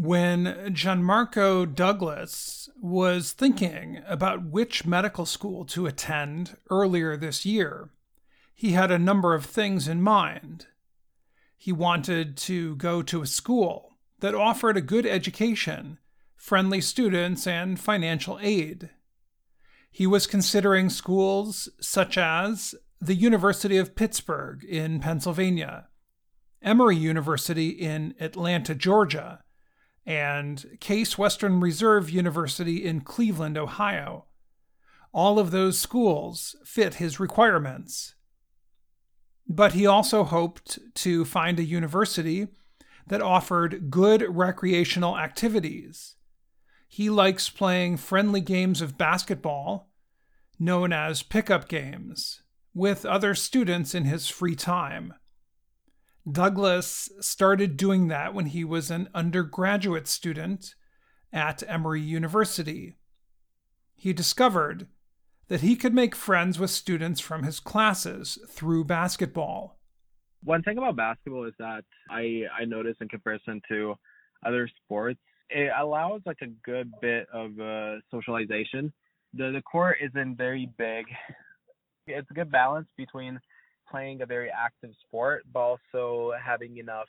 When Gianmarco Douglas was thinking about which medical school to attend earlier this year, he had a number of things in mind. He wanted to go to a school that offered a good education, friendly students, and financial aid. He was considering schools such as the University of Pittsburgh in Pennsylvania, Emory University in Atlanta, Georgia, and Case Western Reserve University in Cleveland, Ohio. All of those schools fit his requirements. But he also hoped to find a university that offered good recreational activities. He likes playing friendly games of basketball, known as pickup games, with other students in his free time. Douglas started doing that when he was an undergraduate student at Emory University. He discovered that he could make friends with students from his classes through basketball. One thing about basketball is that I I noticed in comparison to other sports, it allows like a good bit of uh, socialization. The the court isn't very big. It's a good balance between playing a very active sport, but also having enough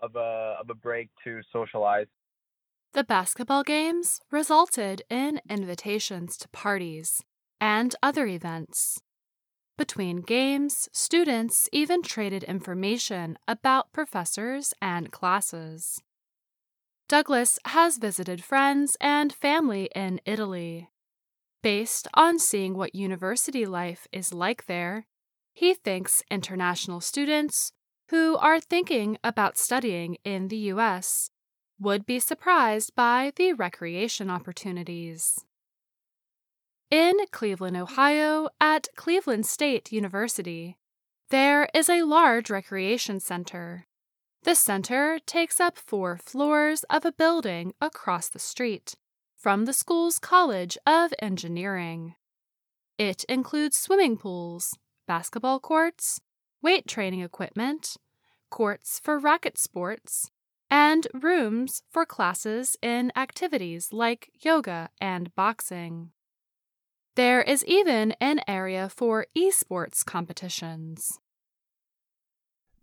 of a of a break to socialize. The basketball games resulted in invitations to parties and other events. Between games, students even traded information about professors and classes. Douglas has visited friends and family in Italy. Based on seeing what university life is like there, he thinks international students who are thinking about studying in the U.S. would be surprised by the recreation opportunities. In Cleveland, Ohio, at Cleveland State University, there is a large recreation center. The center takes up four floors of a building across the street from the school's College of Engineering. It includes swimming pools, basketball courts, weight training equipment, courts for racket sports, and rooms for classes in activities like yoga and boxing. There is even an area for esports competitions.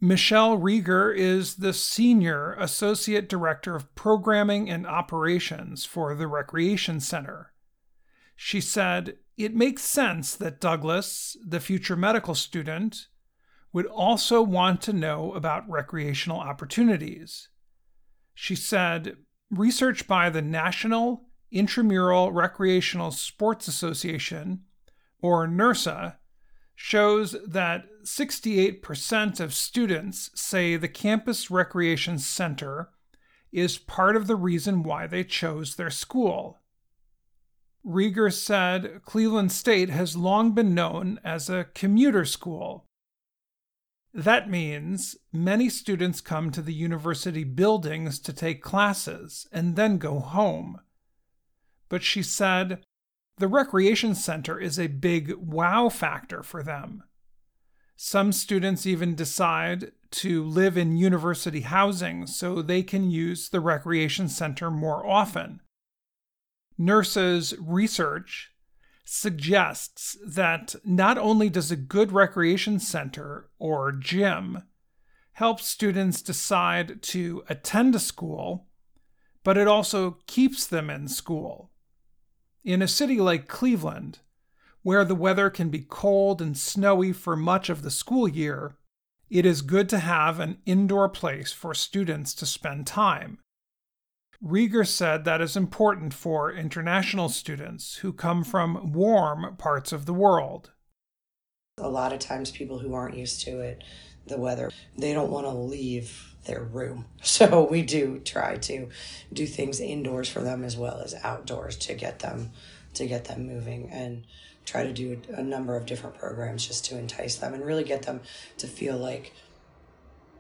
Michelle Rieger is the Senior Associate Director of Programming and Operations for the Recreation Center. She said, it makes sense that Douglas, the future medical student, would also want to know about recreational opportunities. She said research by the National Intramural Recreational Sports Association, or NIRSA, shows that 68% of students say the campus recreation center is part of the reason why they chose their school. Rieger said Cleveland State has long been known as a commuter school. That means many students come to the university buildings to take classes and then go home. But she said the recreation center is a big wow factor for them. Some students even decide to live in university housing so they can use the recreation center more often. NIRSA's research suggests that not only does a good recreation center or gym help students decide to attend a school, but it also keeps them in school. In a city like Cleveland, where the weather can be cold and snowy for much of the school year, it is good to have an indoor place for students to spend time. Rieger said that is important for international students who come from warm parts of the world. A lot of times, people who aren't used to it, the weather, they don't want to leave their room. So, we do try to do things indoors for them as well as outdoors to get them to get them moving and try to do a number of different programs just to entice them and really get them to feel like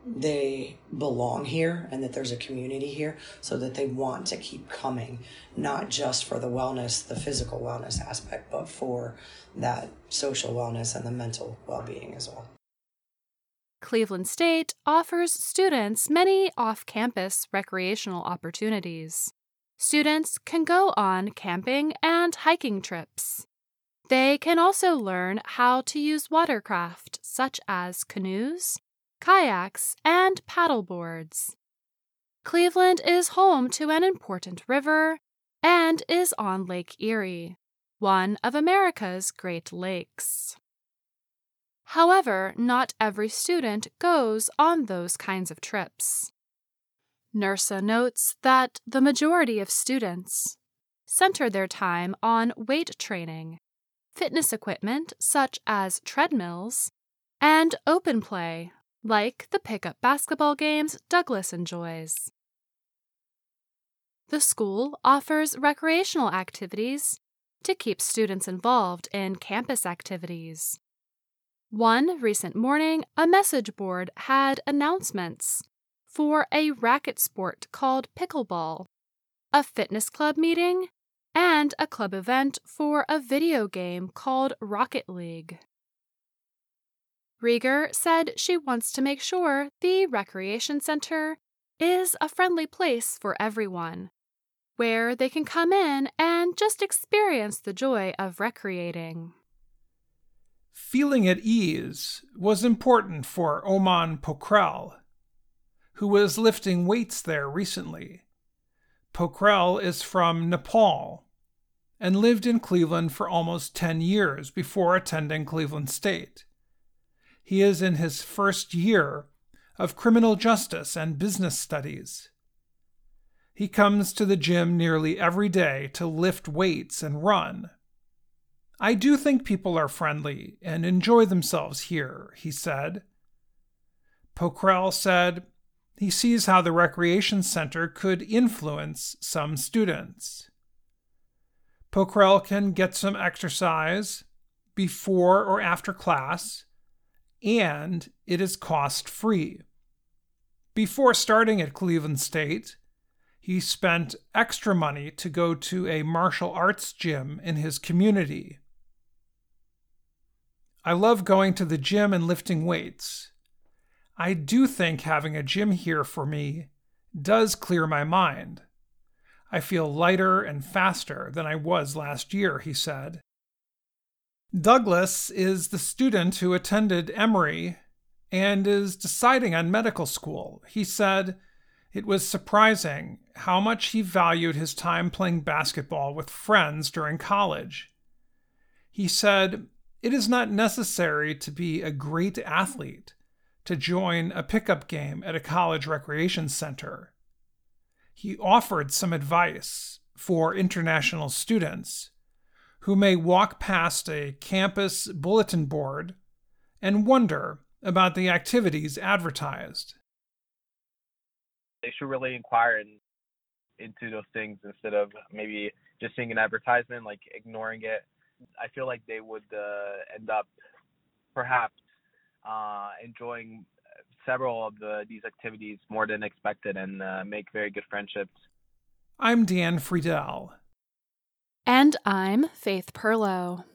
they belong here and that there's a community here so that they want to keep coming, not just for the wellness, the physical wellness aspect, but for that social wellness and the mental well being as well. Cleveland State offers students many off campus recreational opportunities. Students can go on camping and hiking trips. They can also learn how to use watercraft, such as canoes, kayaks, and paddleboards. Cleveland is home to an important river and is on Lake Erie, one of America's Great Lakes. However, not every student goes on those kinds of trips. NIRSA notes that the majority of students center their time on weight training, fitness equipment such as treadmills, and open play like the pickup basketball games Douglas enjoys. The school offers recreational activities to keep students involved in campus activities. One recent morning, a message board had announcements for a racket sport called pickleball, a fitness club meeting, and a club event for a video game called Rocket League. Rieger said she wants to make sure the recreation center is a friendly place for everyone where they can come in and just experience the joy of recreating. Feeling at ease was important for Oman Pokrel, who was lifting weights there recently. Pokrel is from Nepal and lived in Cleveland for almost 10 years before attending Cleveland State. He is in his first year of criminal justice and business studies. He comes to the gym nearly every day to lift weights and run. I do think people are friendly and enjoy themselves here, he said. Pokrel said he sees how the recreation center could influence some students. Pokrel can get some exercise before or after class, and it is cost free. Before starting at Cleveland State, he spent extra money to go to a martial arts gym in his community. I love going to the gym and lifting weights. I do think having a gym here for me does clear my mind. I feel lighter and faster than I was last year, he said. Douglas is the student who attended Emory and is deciding on medical school. He said, it was surprising how much he valued his time playing basketball with friends during college. He said, It is not necessary to be a great athlete to join a pickup game at a college recreation center. He offered some advice for international students who may walk past a campus bulletin board and wonder about the activities advertised they should really inquire in, into those things instead of maybe just seeing an advertisement, like ignoring it. I feel like they would uh, end up perhaps uh, enjoying several of the, these activities more than expected and uh, make very good friendships. I'm Dan Friedell. And I'm Faith Pirlo.